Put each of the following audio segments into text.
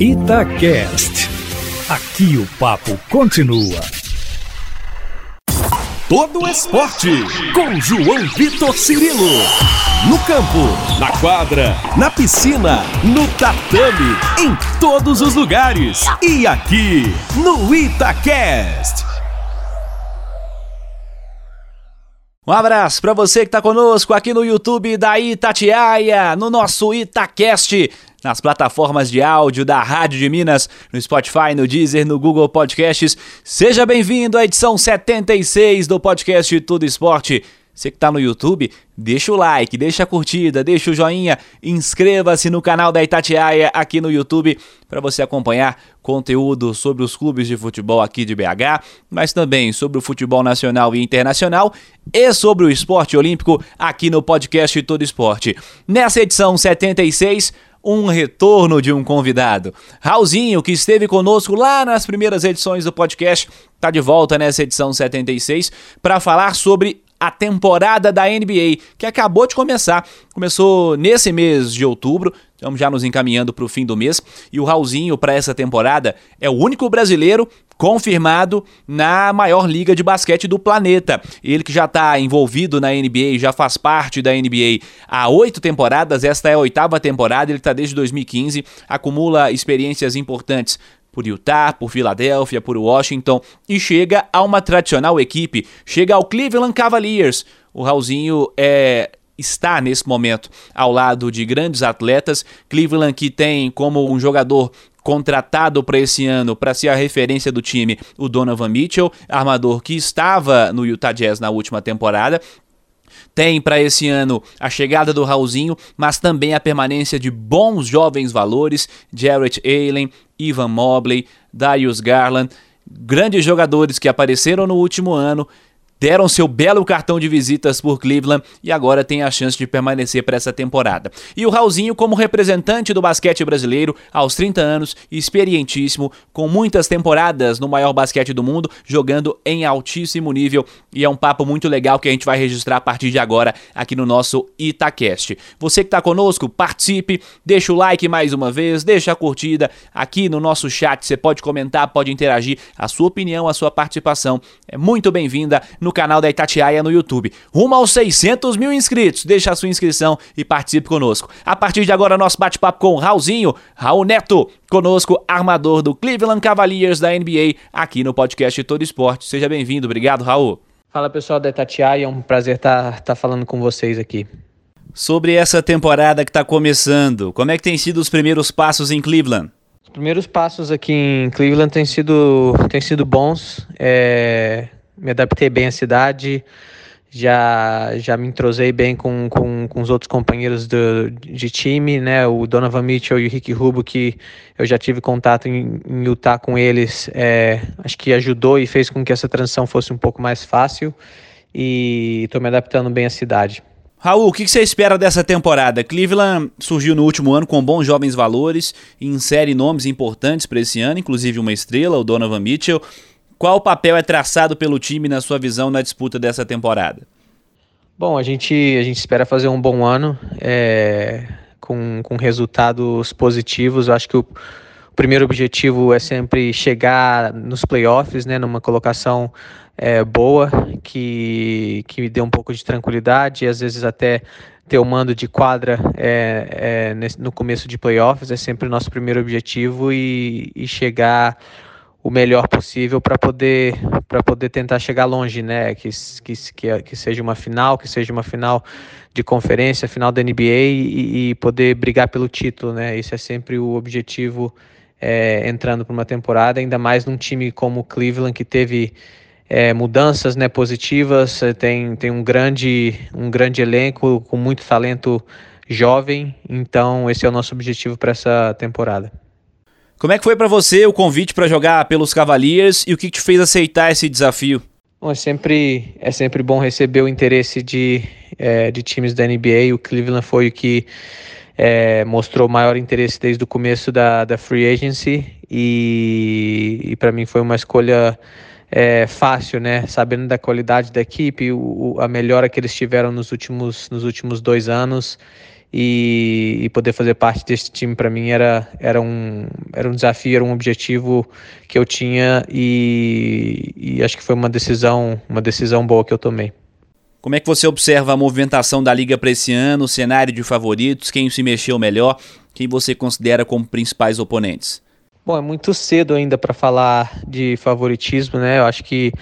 Itacast. Aqui o papo continua. Todo esporte com João Vitor Cirilo. No campo, na quadra, na piscina, no tatame, em todos os lugares. E aqui no Itacast. Um abraço para você que está conosco aqui no YouTube da Itatiaia, no nosso Itacast, nas plataformas de áudio da Rádio de Minas, no Spotify, no Deezer, no Google Podcasts. Seja bem-vindo à edição 76 do podcast Tudo Esporte. Você que está no YouTube, deixa o like, deixa a curtida, deixa o joinha, inscreva-se no canal da Itatiaia aqui no YouTube para você acompanhar conteúdo sobre os clubes de futebol aqui de BH, mas também sobre o futebol nacional e internacional e sobre o esporte olímpico aqui no podcast Todo Esporte. Nessa edição 76, um retorno de um convidado. Raulzinho, que esteve conosco lá nas primeiras edições do podcast, está de volta nessa edição 76 para falar sobre a temporada da NBA, que acabou de começar. Começou nesse mês de outubro, estamos já nos encaminhando para o fim do mês. E o Raulzinho, para essa temporada, é o único brasileiro confirmado na maior liga de basquete do planeta. Ele que já está envolvido na NBA, já faz parte da NBA há oito temporadas, esta é a oitava temporada, ele está desde 2015, acumula experiências importantes por Utah, por Filadélfia, por Washington e chega a uma tradicional equipe, chega ao Cleveland Cavaliers. O Raulzinho é está nesse momento ao lado de grandes atletas. Cleveland que tem como um jogador contratado para esse ano para ser a referência do time, o Donovan Mitchell, armador que estava no Utah Jazz na última temporada. Tem para esse ano a chegada do Raulzinho, mas também a permanência de bons jovens valores, Jarrett Allen, Ivan Mobley, Darius Garland, grandes jogadores que apareceram no último ano deram seu belo cartão de visitas por Cleveland e agora tem a chance de permanecer para essa temporada. E o Raulzinho, como representante do basquete brasileiro, aos 30 anos, experientíssimo, com muitas temporadas no maior basquete do mundo, jogando em altíssimo nível. E é um papo muito legal que a gente vai registrar a partir de agora aqui no nosso Itacast. Você que está conosco, participe, deixa o like mais uma vez, deixa a curtida aqui no nosso chat. Você pode comentar, pode interagir. A sua opinião, a sua participação é muito bem-vinda no canal da Itatiaia no YouTube. Rumo aos 600 mil inscritos. Deixa a sua inscrição e participe conosco. A partir de agora, nosso bate-papo com o Raulzinho, Raul Neto, conosco, armador do Cleveland Cavaliers da NBA, aqui no podcast Todo Esporte. Seja bem-vindo. Obrigado, Raul. Fala pessoal da Itatiaia, é um prazer estar tá, tá falando com vocês aqui. Sobre essa temporada que está começando, como é que tem sido os primeiros passos em Cleveland? Os primeiros passos aqui em Cleveland têm sido, têm sido bons. É, me adaptei bem à cidade, já, já me entrosei bem com, com, com os outros companheiros do, de time, né? O Donovan Mitchell e o Rick Rubio, que eu já tive contato em, em Utah com eles, é, acho que ajudou e fez com que essa transição fosse um pouco mais fácil e estou me adaptando bem à cidade. Raul, o que você espera dessa temporada? Cleveland surgiu no último ano com bons jovens valores insere nomes importantes para esse ano, inclusive uma estrela, o Donovan Mitchell. Qual papel é traçado pelo time na sua visão na disputa dessa temporada? Bom, a gente, a gente espera fazer um bom ano é, com, com resultados positivos. Eu acho que o, o primeiro objetivo é sempre chegar nos playoffs, né, numa colocação é, boa, que, que me dê um pouco de tranquilidade e às vezes até ter o mando de quadra é, é, no começo de playoffs é sempre o nosso primeiro objetivo e, e chegar o melhor possível para poder para poder tentar chegar longe, né? Que, que, que, que, seja uma final, que seja uma final de conferência, final da NBA e, e poder brigar pelo título, né? Isso é sempre o objetivo é, entrando para uma temporada, ainda mais num time como o Cleveland que teve é, mudanças né, positivas, tem, tem um grande um grande elenco com muito talento jovem, então esse é o nosso objetivo para essa temporada. Como é que foi para você o convite para jogar pelos Cavaliers e o que te fez aceitar esse desafio? Bom, é sempre é sempre bom receber o interesse de, é, de times da NBA. O Cleveland foi o que é, mostrou maior interesse desde o começo da, da free agency e, e para mim foi uma escolha é, fácil, né? Sabendo da qualidade da equipe, o, a melhora que eles tiveram nos últimos, nos últimos dois anos e, e poder fazer parte desse time para mim era, era, um, era um desafio, era um objetivo que eu tinha e, e acho que foi uma decisão, uma decisão boa que eu tomei. Como é que você observa a movimentação da liga para esse ano, o cenário de favoritos, quem se mexeu melhor, quem você considera como principais oponentes? Bom, é muito cedo ainda para falar de favoritismo, né? Eu acho que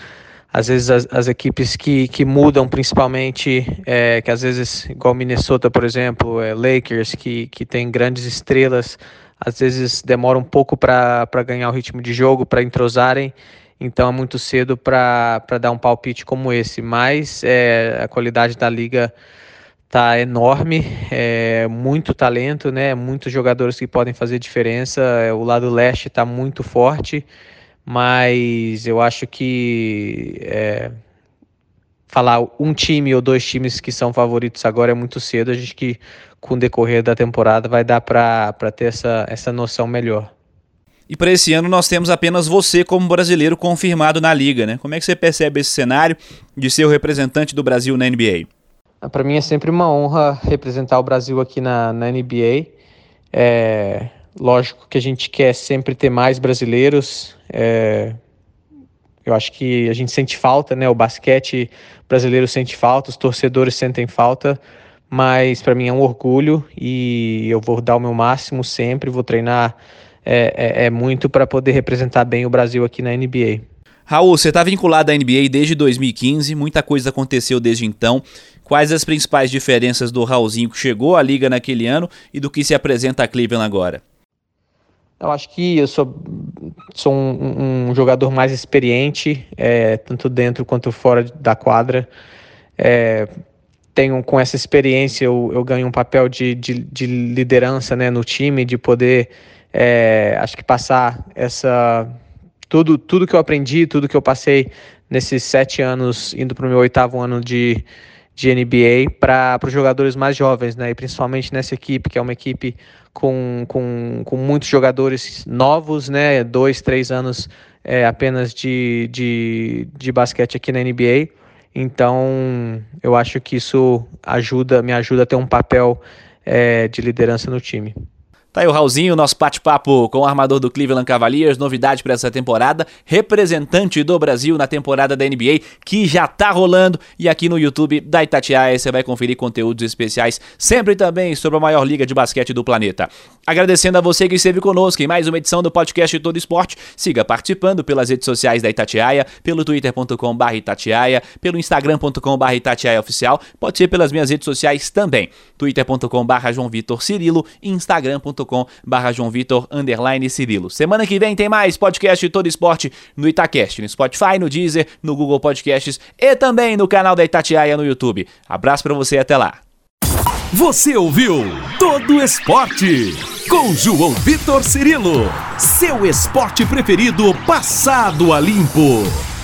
às vezes as, as equipes que, que mudam principalmente, é, que às vezes, igual Minnesota, por exemplo, é, Lakers, que, que tem grandes estrelas, às vezes demora um pouco para ganhar o ritmo de jogo, para entrosarem, então é muito cedo para dar um palpite como esse, mas é, a qualidade da liga tá enorme, é muito talento, né? Muitos jogadores que podem fazer diferença. É, o lado leste está muito forte mas eu acho que é, falar um time ou dois times que são favoritos agora é muito cedo. A gente que com o decorrer da temporada vai dar para ter essa, essa noção melhor. E para esse ano nós temos apenas você como brasileiro confirmado na liga, né? Como é que você percebe esse cenário de ser o representante do Brasil na NBA? Para mim é sempre uma honra representar o Brasil aqui na, na NBA. É, Lógico que a gente quer sempre ter mais brasileiros. É, eu acho que a gente sente falta, né? O basquete brasileiro sente falta, os torcedores sentem falta, mas para mim é um orgulho e eu vou dar o meu máximo sempre, vou treinar é, é, é muito para poder representar bem o Brasil aqui na NBA. Raul, você está vinculado à NBA desde 2015, muita coisa aconteceu desde então. Quais as principais diferenças do Raulzinho que chegou à liga naquele ano e do que se apresenta a Cleveland agora? Eu acho que eu sou, sou um, um jogador mais experiente, é, tanto dentro quanto fora da quadra. É, tenho com essa experiência eu, eu ganho um papel de, de, de, liderança né, no time, de poder, é, acho que passar essa tudo tudo que eu aprendi, tudo que eu passei nesses sete anos, indo para o meu oitavo ano de, de NBA, para os jogadores mais jovens, né, e principalmente nessa equipe que é uma equipe com, com, com muitos jogadores novos, né? Dois, três anos é, apenas de, de, de basquete aqui na NBA. Então, eu acho que isso ajuda, me ajuda a ter um papel é, de liderança no time. Tá aí o Raulzinho, nosso bate-papo com o armador do Cleveland Cavaliers, novidade para essa temporada, representante do Brasil na temporada da NBA, que já tá rolando, e aqui no YouTube da Itatiaia você vai conferir conteúdos especiais, sempre também sobre a maior liga de basquete do planeta. Agradecendo a você que esteve conosco em mais uma edição do podcast Todo Esporte, siga participando pelas redes sociais da Itatiaia, pelo twitter.com.br Itatiaia, pelo instagram.com.br Itatiaia Oficial, pode ser pelas minhas redes sociais também, twitter.com.br João Vitor Cirilo, instagram.com youtube.com barra João Vitor underline Cirilo. Semana que vem tem mais podcast Todo Esporte no Itacast, no Spotify, no Deezer, no Google Podcasts e também no canal da Itatiaia no YouTube. Abraço para você até lá. Você ouviu Todo Esporte com João Vitor Cirilo, seu esporte preferido passado a limpo.